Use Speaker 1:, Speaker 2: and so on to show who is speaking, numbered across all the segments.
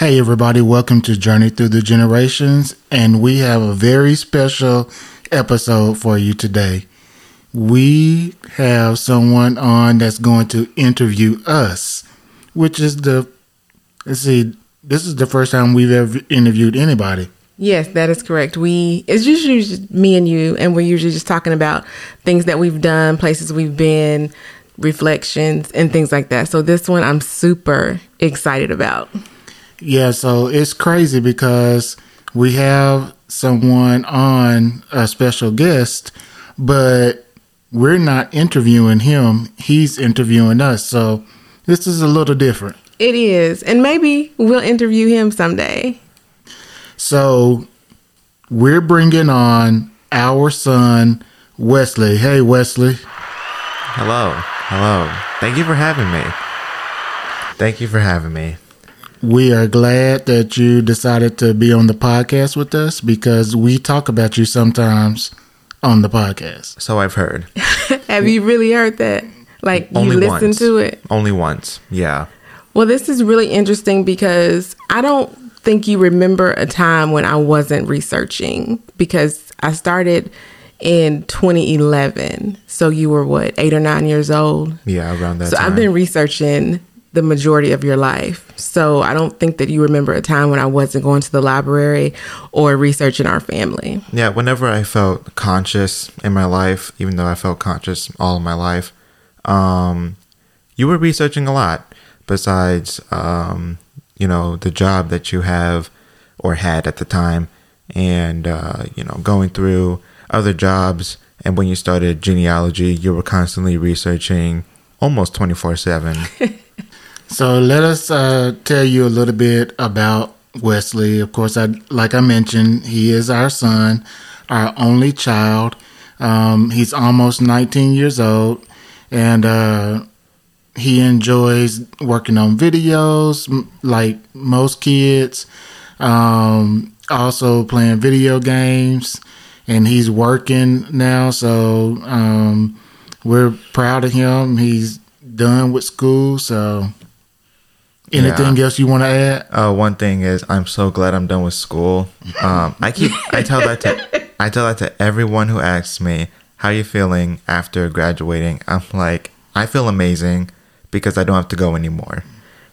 Speaker 1: Hey, everybody, welcome to Journey Through the Generations, and we have a very special episode for you today. We have someone on that's going to interview us, which is the, let's see, this is the first time we've ever interviewed anybody.
Speaker 2: Yes, that is correct. We it's usually just me and you, and we're usually just talking about things that we've done, places we've been, reflections, and things like that. So this one I'm super excited about.
Speaker 1: Yeah, so it's crazy because we have someone on a special guest, but we're not interviewing him. He's interviewing us. So this is a little different.
Speaker 2: It is. And maybe we'll interview him someday.
Speaker 1: So we're bringing on our son, Wesley. Hey, Wesley.
Speaker 3: Hello. Hello. Thank you for having me. Thank you for having me.
Speaker 1: We are glad that you decided to be on the podcast with us because we talk about you sometimes on the podcast.
Speaker 3: So I've heard.
Speaker 2: Have you really heard that? Like you
Speaker 3: Only
Speaker 2: listened
Speaker 3: once.
Speaker 2: to it?
Speaker 3: Only once. Yeah.
Speaker 2: Well, this is really interesting because I don't think you remember a time when I wasn't researching because I started in 2011. So you were what, eight or nine years old?
Speaker 3: Yeah, around that
Speaker 2: So
Speaker 3: time.
Speaker 2: I've been researching the majority of your life. So I don't think that you remember a time when I wasn't going to the library or researching our family.
Speaker 3: yeah, whenever I felt conscious in my life, even though I felt conscious all of my life, um, you were researching a lot besides, um, you know, the job that you have or had at the time and, uh, you know, going through other jobs. And when you started genealogy, you were constantly researching almost 24 7.
Speaker 1: So let us uh, tell you a little bit about Wesley. Of course, I like I mentioned, he is our son, our only child. Um, he's almost 19 years old, and uh, he enjoys working on videos like most kids. Um, also playing video games, and he's working now. So um, we're proud of him. He's done with school, so. Anything
Speaker 3: Yeah.
Speaker 1: else you want to add?
Speaker 3: Uh, one thing is, I'm so glad I'm done with school. Um, I keep, I tell that to, I tell that to everyone who asks me, "How you feeling after graduating?" I'm like, I feel amazing because I don't have to go anymore.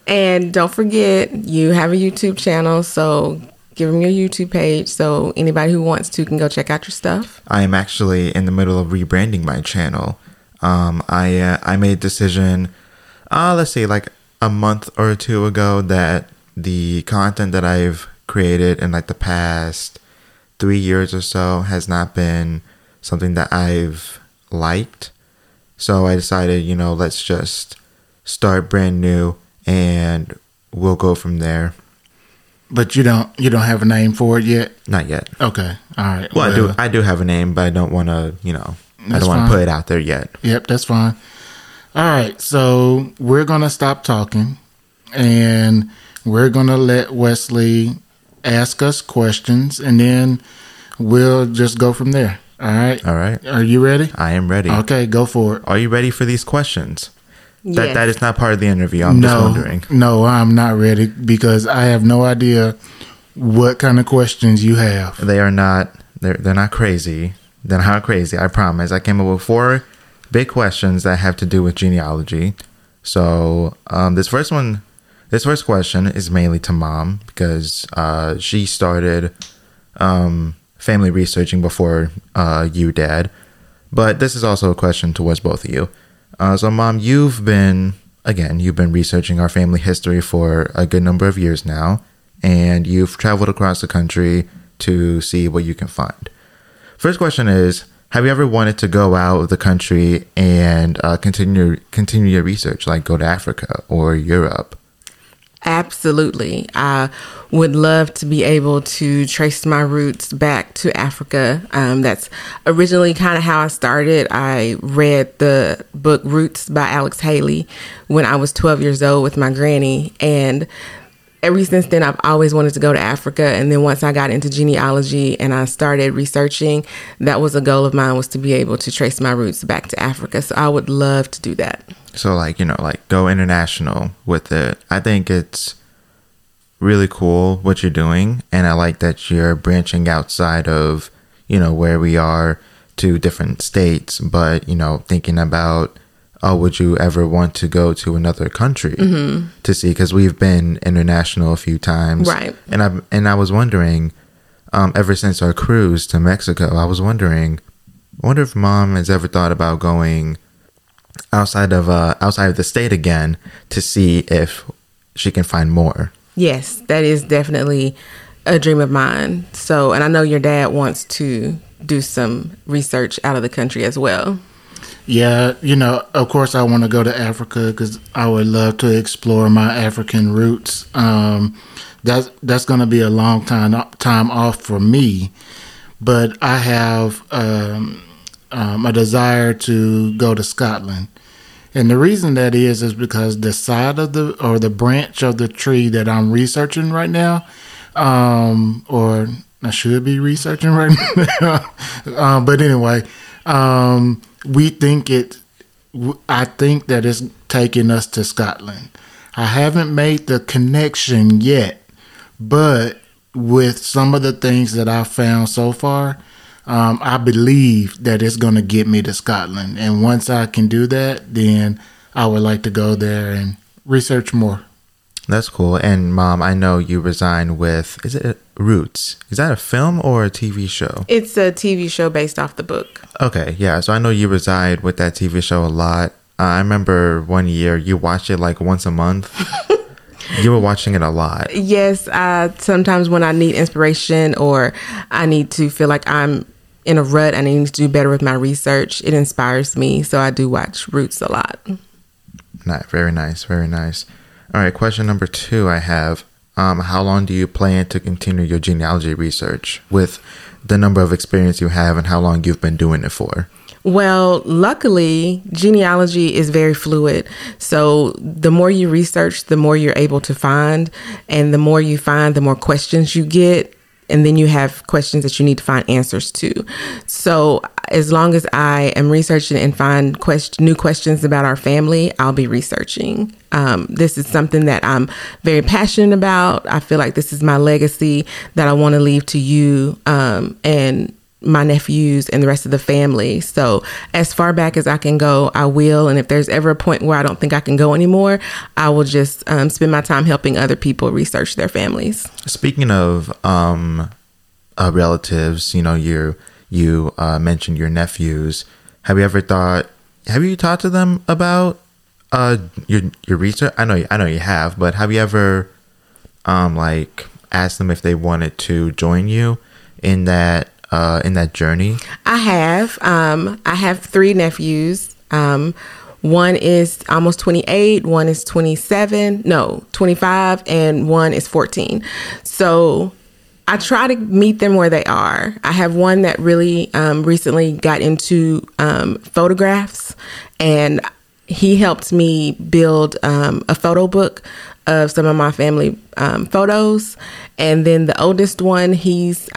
Speaker 2: And don't forget, you have a YouTube channel, so give them your YouTube page so anybody who wants to can go check out your stuff.
Speaker 3: I am actually in the middle of rebranding my channel. Um, I uh, I made a decision, uh, let's see, like a month or two ago that the content that I've created in like the past three years or so has not been something that I've liked. So I decided, you know, let's just start brand new and we'll go from there.
Speaker 1: But you don't you don't have a name for it yet.
Speaker 3: Not yet.
Speaker 1: Okay, all right.
Speaker 3: Well, I do. I do have a name, but I don't want to. You know, I don't want to put it out there yet.
Speaker 1: Yep, that's fine. All right, so we're gonna stop talking, and we're gonna let Wesley ask us questions, and then we'll just go from there. All right.
Speaker 3: All right.
Speaker 1: Are you ready?
Speaker 3: I am ready.
Speaker 1: Okay, go for it.
Speaker 3: Are you ready for these questions? That
Speaker 2: Yes.
Speaker 3: that is not part of the interview. I'm just wondering.
Speaker 1: no, I'm not ready because I have no idea what kind of questions you have.
Speaker 3: They are not. They're they're not crazy. They're not crazy. I promise. I came up with four big questions that have to do with genealogy. So um, this first one, this first question is mainly to mom because uh, she started um, family researching before uh, you, dad. But this is also a question towards both of you. Uh, so, mom, you've been again, you've been researching our family history for a good number of years now, and you've traveled across the country to see what you can find. First question is: Have you ever wanted to go out of the country and uh, continue continue your research, like go to Africa or Europe?
Speaker 2: Absolutely. I would love to be able to trace my roots back to Africa. Um, that's originally kind of how I started. I read the book Roots by Alex Haley when I was 12 years old with my granny. And ever since then, I've always wanted to go to Africa. And then once I got into genealogy and I started researching, that was a goal of mine was to be able to trace my roots back to Africa. So I would love to do that.
Speaker 3: So like, you know, like go international with it. I think it's really cool what you're doing, and I like that you're branching outside of you know where we are to different states, but you know thinking about oh, would you ever want to go to another country
Speaker 2: Mm-hmm.
Speaker 3: to see? Because we've been international a few times,
Speaker 2: Right.
Speaker 3: And I and I was wondering, um, ever since our cruise to Mexico, I was wondering, I wonder if mom has ever thought about going outside of uh outside of the state again to see if she can find more.
Speaker 2: Yes, that is definitely a dream of mine. So, and I know your dad wants to do some research out of the country as well.
Speaker 1: Yeah, you know, of course, I want to go to Africa because I would love to explore my African roots. Um, that's that's going to be a long time time off for me, but I have um, um, a desire to go to Scotland, and the reason that is is because the side of the or the branch of the tree that I'm researching right now, um, or I should be researching right now, um, but anyway. Um, we think it i think that it's taking us to scotland. I haven't made the connection yet but with some of the things that i've found so far um, i believe that it's going to get me to scotland. And once i can do that then i would like to go there and research more
Speaker 3: That's cool. And mom, I know you resigned with is it Roots? Is that a film or a TV show?
Speaker 2: It's a TV show based off the book.
Speaker 3: Okay, yeah. So I know you reside with that TV show a lot. Uh, I remember one year you watched it like once a month. you were watching it a lot.
Speaker 2: Yes, uh, sometimes when I need inspiration or I need to feel like I'm in a rut, I need to do better with my research. It inspires me, so I do watch Roots a lot.
Speaker 3: Not very nice, very nice. All right, question number two I have. Um, how long do you plan to continue your genealogy research with the number of experience you have and how long you've been doing it for?
Speaker 2: Well, luckily, genealogy is very fluid. So, the more you research, the more you're able to find. And the more you find, the more questions you get. And then you have questions that you need to find answers to. So, as long as I am researching and find quest- new questions about our family, I'll be researching. Um, this is something that I'm very passionate about. I feel like this is my legacy that I want to leave to you um, and my nephews and the rest of the family. So, as far back as I can go, I will. And if there's ever a point where I don't think I can go anymore, I will just um, spend my time helping other people research their families.
Speaker 3: Speaking of um, uh, relatives, you know, you you uh, mentioned your nephews. Have you ever thought? Have you talked to them about uh, your your research? I know I know you have, but have you ever um, like asked them if they wanted to join you in that uh, in that journey?
Speaker 2: I have. Um, I have three nephews. Um, one is almost 28, one is 27, no, 25, and one is 14. So I try to meet them where they are. I have one that really um, recently got into um, photographs, and he helped me build um, a photo book of some of my family um, photos. And then the oldest one, he's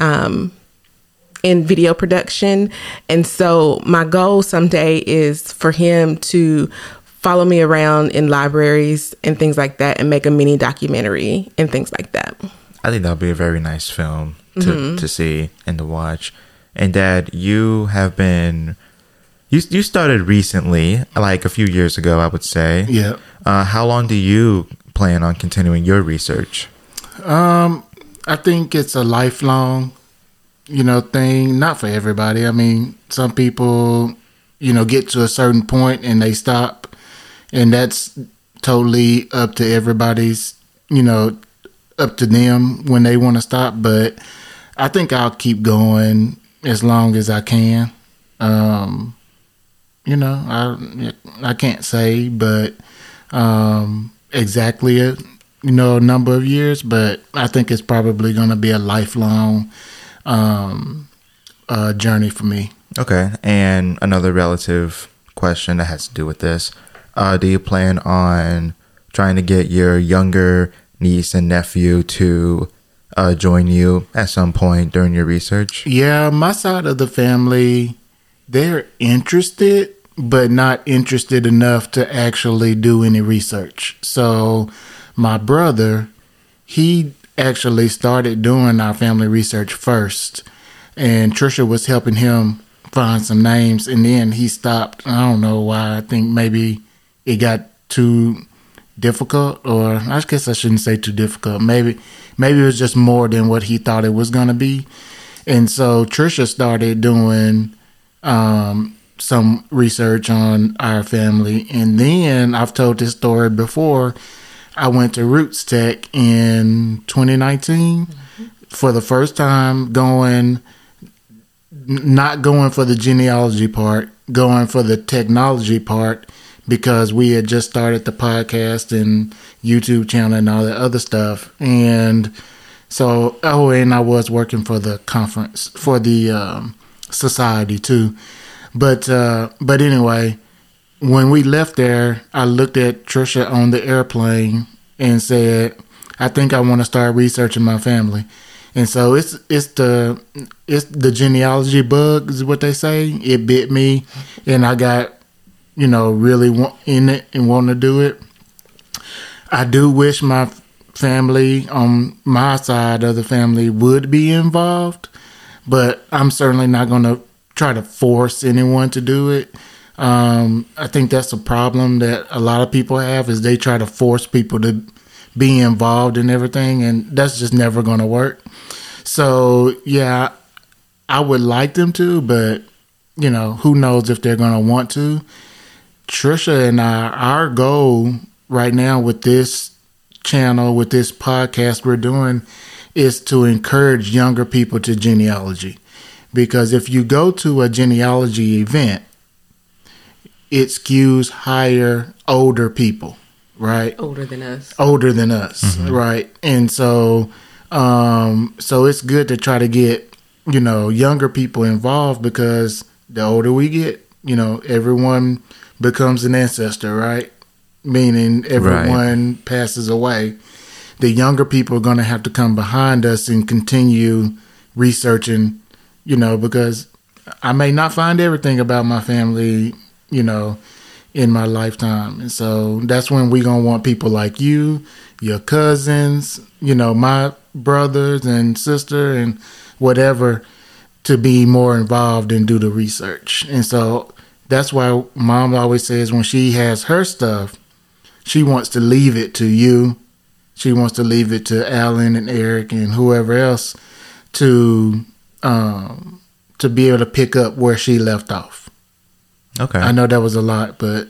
Speaker 2: in video production. And so my goal someday is for him to follow me around in libraries and things like that and make a mini documentary and things like that.
Speaker 3: I think that'll be a very nice film to, to see and to watch. And Dad, you have been you you started recently, like a few years ago, I would say.
Speaker 1: Yeah.
Speaker 3: Uh, how long do you plan on continuing your research?
Speaker 1: Um, I think it's a lifelong, you know, thing. Not for everybody. I mean, some people, you know, get to a certain point and they stop, and that's totally up to everybody's, you know, up to them when they want to stop. But I think I'll keep going as long as I can. Um, you know, I I can't say, but um, exactly a you know number of years, but I think it's probably going to be a lifelong um, uh, journey for me.
Speaker 3: Okay. And another relative question that has to do with this: uh, Do you plan on trying to get your younger niece and nephew to uh, join you at some point during your research?
Speaker 1: Yeah, my side of the family, they're interested, but not interested enough to actually do any research. So, my brother, he actually started doing our family research first, and Trisha was helping him find some names, and then he stopped. I don't know why. I think maybe it got too difficult, or I guess I shouldn't say too difficult. Maybe maybe it was just more than what he thought it was gonna be, and so Trisha started doing um, some research on our family, and then I've told this story before. I went to Roots Tech in 2019 mm-hmm. for the first time, going not going for the genealogy part, going for the technology part because we had just started the podcast and YouTube channel and all that other stuff. And so, oh, and I was working for the conference for the um, society too. But uh, but anyway, when we left there, I looked at Trisha on the airplane and said, "I think I want to start researching my family." And so it's it's the it's the genealogy bug is what they say. It bit me, and I got you know really in it and want to do it. I do wish my family on my side of the family would be involved, but I'm certainly not going to try to force anyone to do it. Um, I think that's a problem that a lot of people have is they try to force people to be involved in everything, and that's just never going to work. So yeah, I would like them to, but you know, who knows if they're going to want to. Trisha and I, our goal right now with this channel, with this podcast we're doing, is to encourage younger people to genealogy. Because if you go to a genealogy event, it skews higher older people, right?
Speaker 2: Older than us.
Speaker 1: Older than us, mm-hmm. right? And so um, so it's good to try to get, you know, younger people involved because the older we get, you know, everyone becomes an ancestor, right? Meaning everyone right. passes away. The younger people are going to have to come behind us and continue researching, you know, because I may not find everything about my family, you know, in my lifetime. And so that's when we're going to want people like you, your cousins, you know, my brothers and sister and whatever to be more involved and do the research. And so that's why mom always says when she has her stuff, she wants to leave it to you. She wants to leave it to Alan and Eric and whoever else to um, to be able to pick up where she left off.
Speaker 3: Okay.
Speaker 1: I know that was a lot, but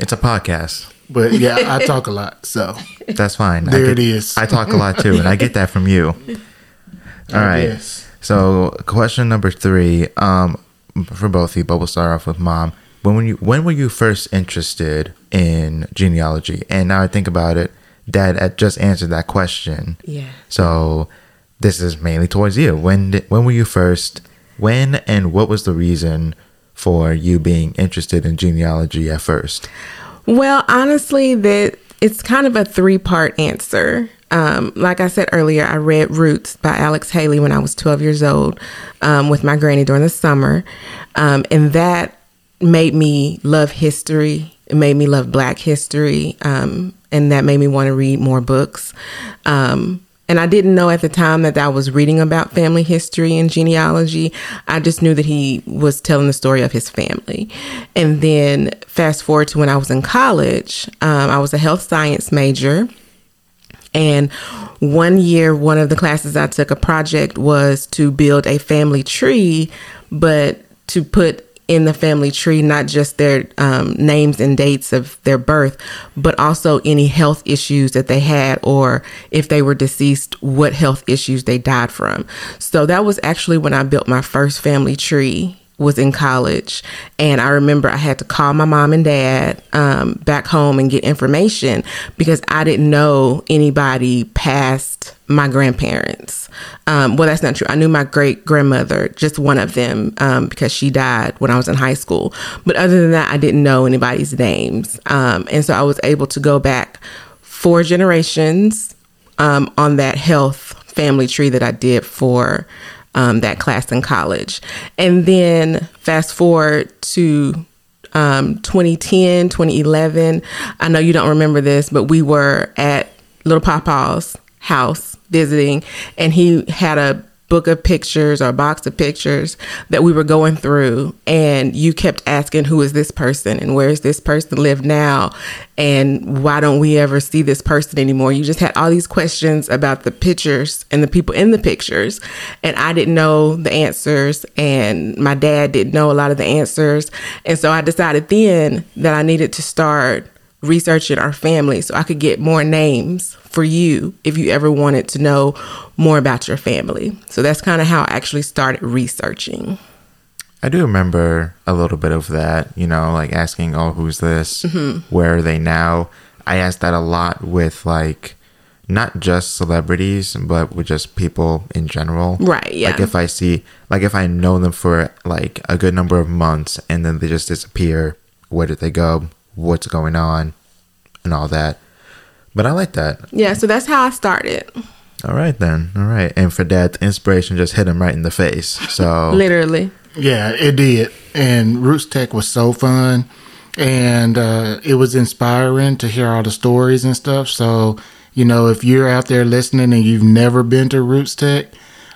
Speaker 3: it's a podcast.
Speaker 1: But yeah, I talk a lot, so
Speaker 3: that's fine.
Speaker 1: There
Speaker 3: get,
Speaker 1: it is.
Speaker 3: I talk a lot too, and I get that from you. All right. Yes. So, question number three, um, for both of you, but we'll start off with mom. When were you when were you first interested in genealogy? And now I think about it, Dad just answered that question.
Speaker 2: Yeah.
Speaker 3: So, this is mainly towards you. When did, when were you first? When and what was the reason for you being interested in genealogy at first?
Speaker 2: Well, honestly, that it's kind of a three part answer. Um, like I said earlier, I read Roots by Alex Haley when I was 12 years old um, with my granny during the summer. Um, and that made me love history. It made me love Black history. Um, and that made me want to read more books. Um, and I didn't know at the time that I was reading about family history and genealogy. I just knew that he was telling the story of his family. And then fast forward to when I was in college, um, I was a health science major. And one year, one of the classes I took, a project was to build a family tree, but to put in the family tree, not just their um, names and dates of their birth, but also any health issues that they had, or if they were deceased, what health issues they died from. So that was actually when I built my first family tree was in college. And i remember i had to call my mom and dad um, back home and get information because i didn't know anybody past my grandparents. Um, well that's not true. I knew my great grandmother just one of them um, because she died when i was in high school. But other than that i didn't know anybody's names. Um, and so i was able to go back four generations um, on that health family tree that i did for um, that class in college. And then fast forward to um, 2010, 2011. I know you don't remember this, but we were at Little Papa's house visiting, and he had a book of pictures or box of pictures that we were going through and you kept asking who is this person and where is this person live now and why don't we ever see this person anymore? You just had all these questions about the pictures and the people in the pictures and I didn't know the answers and my dad didn't know a lot of the answers and so I decided then that I needed to start researching our family so I could get more names for you if you ever wanted to know more about your family. So that's kind of how I actually started researching.
Speaker 3: I do remember a little bit of that, you know, like asking, oh, who's this? Mm-hmm. Where are they now? I asked that a lot with like not just celebrities, but with just people in general.
Speaker 2: Right. Yeah.
Speaker 3: Like if I see, like if I know them for like a good number of months and then they just disappear, where did they go? What's going on? And all that. But I like that.
Speaker 2: Yeah, so that's how I started.
Speaker 3: All right then. All right. And for that, inspiration just hit him right in the face. So
Speaker 2: literally.
Speaker 1: Yeah, it did. And Roots Tech was so fun. And uh, it was inspiring to hear all the stories and stuff. So, you know, if you're out there listening and you've never been to Roots Tech,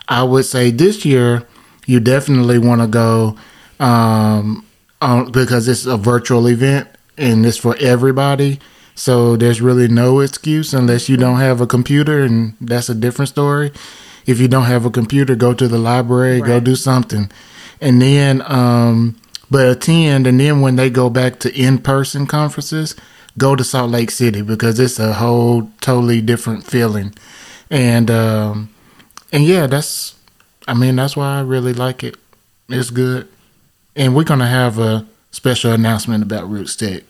Speaker 1: I would say this year you definitely want to go um, on, because it's a virtual event and it's for everybody. So there's really no excuse unless you don't have a computer, and that's a different story. If you don't have a computer, go to the library, right. go do something, and then um, but attend. And then when they go back to in person conferences, go to Salt Lake City because it's a whole totally different feeling. And um, and yeah, that's I mean that's why I really like it. It's good, and we're gonna have a special announcement about Roots Tech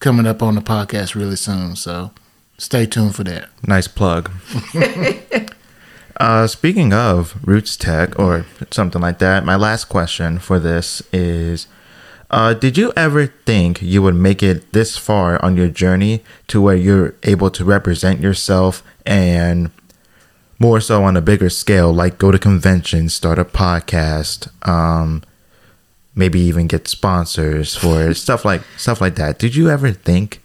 Speaker 1: coming up on the podcast really soon. So stay tuned for that.
Speaker 3: Nice plug. uh, speaking of Roots Tech or something like that, my last question for this is uh, Did you ever think you would make it this far on your journey to where you're able to represent yourself and more so on a bigger scale, like go to conventions, start a podcast, um, maybe even get sponsors for stuff like stuff like that. Did you ever think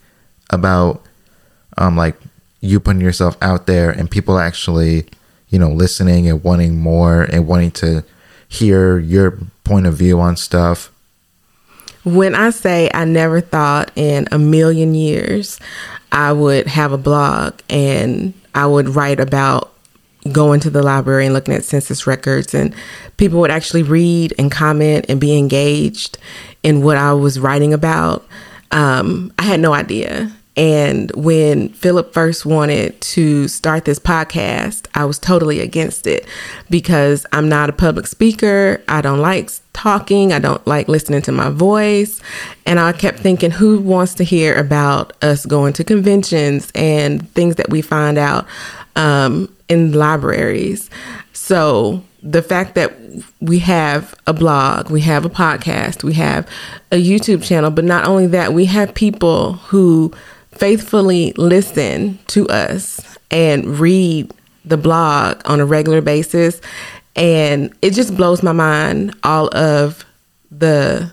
Speaker 3: about um like you putting yourself out there and people actually, you know, listening and wanting more and wanting to hear your point of view on stuff?
Speaker 2: When I say I never thought in a million years I would have a blog and I would write about going to the library and looking at census records and people would actually read and comment and be engaged in what I was writing about. Um, I had no idea. And when Philip first wanted to start this podcast, I was totally against it because I'm not a public speaker. I don't like talking. I don't like listening to my voice. And I kept thinking, who wants to hear about us going to conventions and things that we find out um, in libraries? So the fact that we have a blog, we have a podcast, we have a YouTube channel, but not only that, we have people who faithfully listen to us and read the blog on a regular basis. And it just blows my mind all of the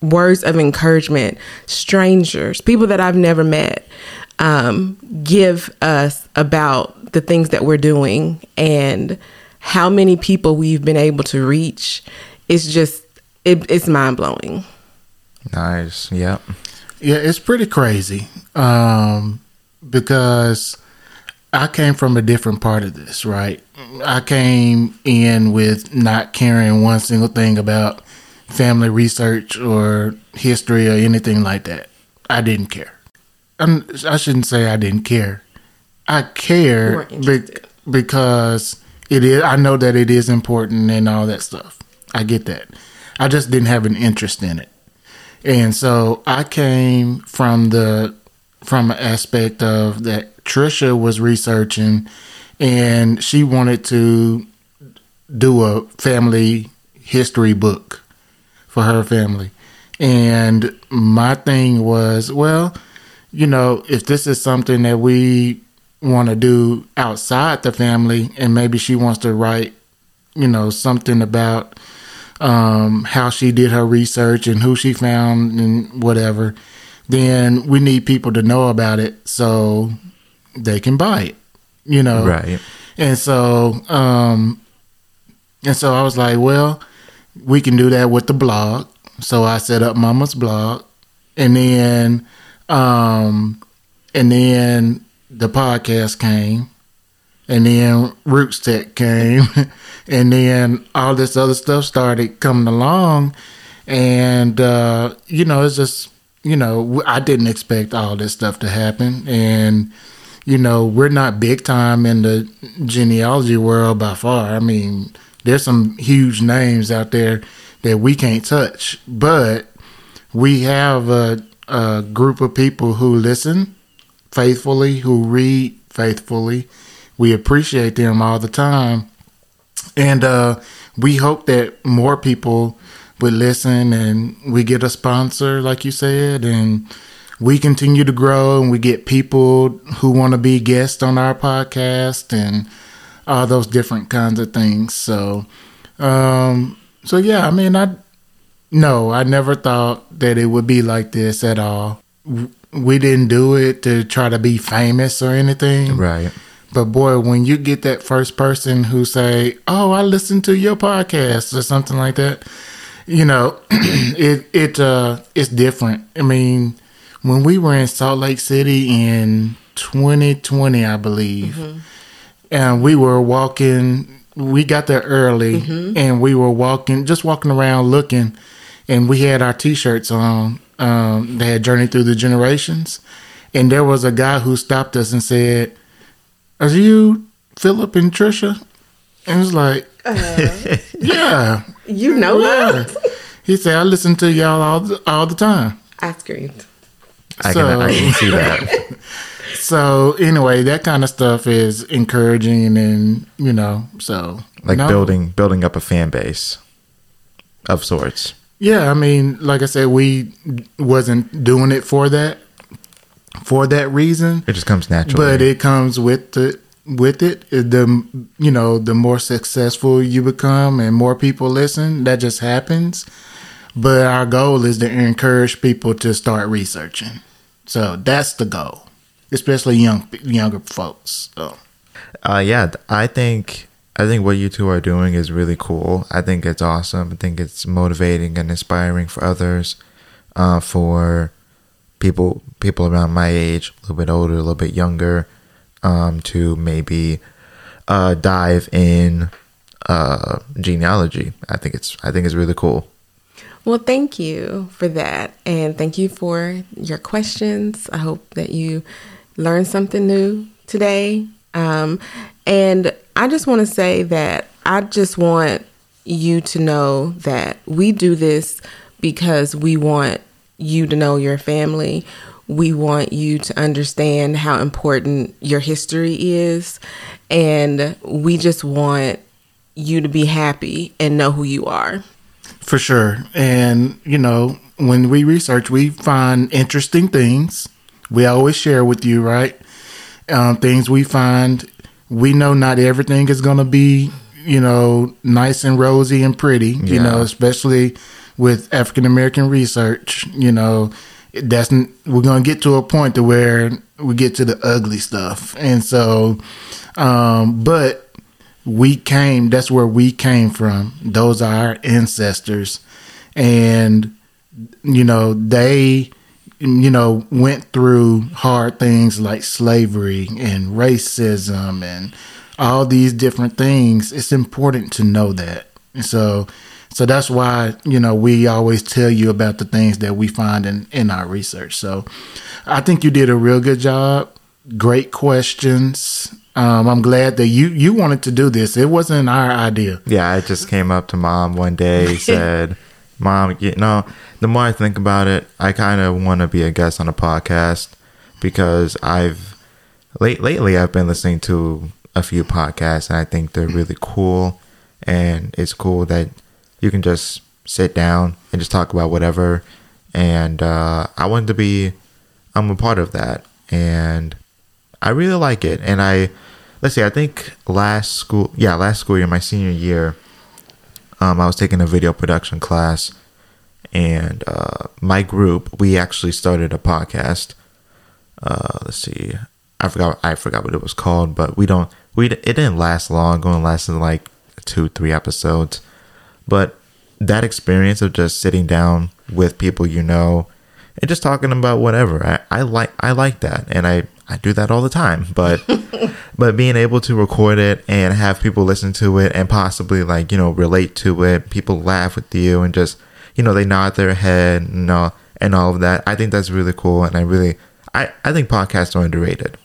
Speaker 2: words of encouragement, strangers, people that I've never met, um, give us about the things that we're doing and how many people we've been able to reach it's just it, it's mind blowing.
Speaker 3: Nice. Yep.
Speaker 1: Yeah, it's pretty crazy um, because I came from a different part of this, right? I came in with not caring one single thing about family research or history or anything like that. I didn't care. I'm, I should not say I didn't care. I care be- because it is I know that it is important and all that stuff. I get that. I just didn't have an interest in it. And so I came from the from an aspect of that Trisha was researching and she wanted to do a family history book for her family. And my thing was, well, you know, if this is something that we want to do outside the family, and maybe she wants to write, you know, something about um, how she did her research and who she found and whatever, then we need people to know about it so they can buy it. you know.
Speaker 3: Right.
Speaker 1: And so, um, and so I was like, well, we can do that with the blog. So I set up Mama's blog, and then, um, and then the podcast came, and then Roots Tech came, and then all this other stuff started coming along, and uh, you know, it's just you know, I didn't expect all this stuff to happen, and you know, we're not big time in the genealogy world by far. I mean, there's some huge names out there that we can't touch, but we have a, a group of people who listen faithfully, who read faithfully. We appreciate them all the time. And uh, we hope that more people would listen and we get a sponsor, like you said, and we continue to grow and we get people who want to be guests on our podcast and all those different kinds of things. So, um, so yeah, I mean, I no, I never thought that it would be like this at all. We didn't do it to try to be famous or anything,
Speaker 3: Right.
Speaker 1: but boy, when you get that first person who say, "Oh, I listened to your podcast" or something like that, you know, it it uh it's different. I mean, when we were in Salt Lake City in 2020, I believe, and we were walking. We got there early, and we were walking, just walking around looking, and we had our T-shirts on. Um, they had Journey Through the Generations, and there was a guy who stopped us and said, "Are you Philip and Trisha?" And it was like, "Yeah,
Speaker 2: You know
Speaker 1: yeah."
Speaker 2: that?
Speaker 1: He said, "I listen to y'all all the, all the time."
Speaker 2: I screamed.
Speaker 3: I can, I
Speaker 1: So-
Speaker 3: can see that.
Speaker 1: So anyway, that kind of stuff is encouraging, and you know, so
Speaker 3: Like
Speaker 1: no.
Speaker 3: building building up a fan base of sorts.
Speaker 1: Yeah, I mean, like I said, we wasn't doing it for that for that reason,
Speaker 3: It just comes naturally.
Speaker 1: but it comes with the with it. The you know, the more successful you become and more people listen, that just happens. But our goal is to encourage people to start researching. So that's the goal, especially young younger folks. So.
Speaker 3: Uh, yeah, I think I think what you two are doing is really cool. I think it's awesome. I think it's motivating and inspiring for others, uh, for people people around my age, a little bit older, a little bit younger, um, to maybe uh, dive in uh, genealogy. I think it's I think it's really cool.
Speaker 2: Well, thank you for that. And thank you for your questions. I hope that you learned something new today. Um, and I just want to say that I just want you to know that we do this because we want you to know your family. We want you to understand how important your history is. And we just want you to be happy and know who you are.
Speaker 1: For sure. And, you know, when we research, we find interesting things. We always share with you, right? Um, things we find. We know not everything is going to be, you know, nice and rosy and pretty, you know, especially with African American research. You know, that's we're going to get to a point to where we get to the ugly stuff. And so, um, but we came that's where we came from those are our ancestors and you know they you know went through hard things like slavery and racism and all these different things it's important to know that. So so that's why you know we always tell you about the things that we find in in our research. So i think you did a real good job. Great questions. Um, i'm glad that you you wanted to do this. It wasn't our idea.
Speaker 3: Yeah, I just came up to mom one day, said, "Mom, you know, the more I think about it, I kind of want to be a guest on a podcast because I've late lately I've been listening to a few podcasts and I think they're really cool, and it's cool that you can just sit down and just talk about whatever, and uh, I wanted to be, I'm a part of that, and I really like it, and I." Let's see. I think last school, yeah, last school year, my senior year, um, I was taking a video production class, and uh, my group we actually started a podcast. Uh, let's see, I forgot I forgot what it was called, but we don't we it didn't last long. It only lasted like two three episodes, but that experience of just sitting down with people you know and just talking about whatever I, I like I like that and I I do that all the time but but being able to record it and have people listen to it and possibly like you know relate to it people laugh with you and just you know they nod their head and all and all of that I think that's really cool and I really I I think podcasts are underrated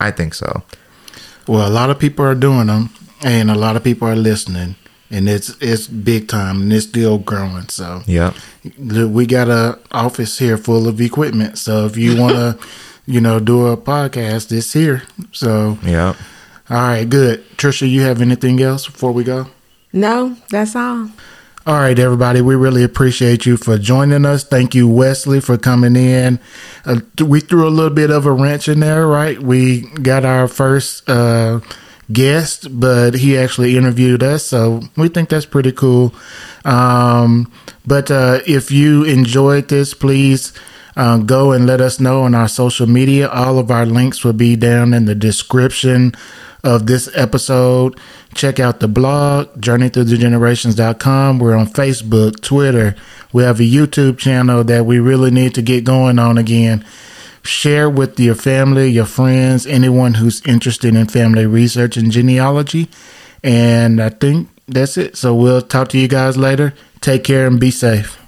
Speaker 3: I think so
Speaker 1: Well, a lot of people are doing them, and a lot of people are listening, and it's it's big time, and it's still growing. So
Speaker 3: yeah
Speaker 1: we got a office here full of equipment. So if you want to, you know, do a podcast, this here. So
Speaker 3: yeah
Speaker 1: all right, good. Trisha, you have anything else before we go?
Speaker 2: No, that's all.
Speaker 1: All right, everybody. We really appreciate you for joining us. Thank you, Wesley, for coming in. Uh, we threw a little bit of a wrench in there, right? We got our first uh, guest, but he actually interviewed us, so we think that's pretty cool. Um, but uh, if you enjoyed this, please uh, go and let us know on our social media. All of our links will be down in the description of this episode. Check out the blog, journeythroughthegenerations.com. We're on Facebook, Twitter. We have a YouTube channel that we really need to get going on again. Share with your family, your friends, anyone who's interested in family research and genealogy. And I think that's it. So we'll talk to you guys later. Take care and be safe.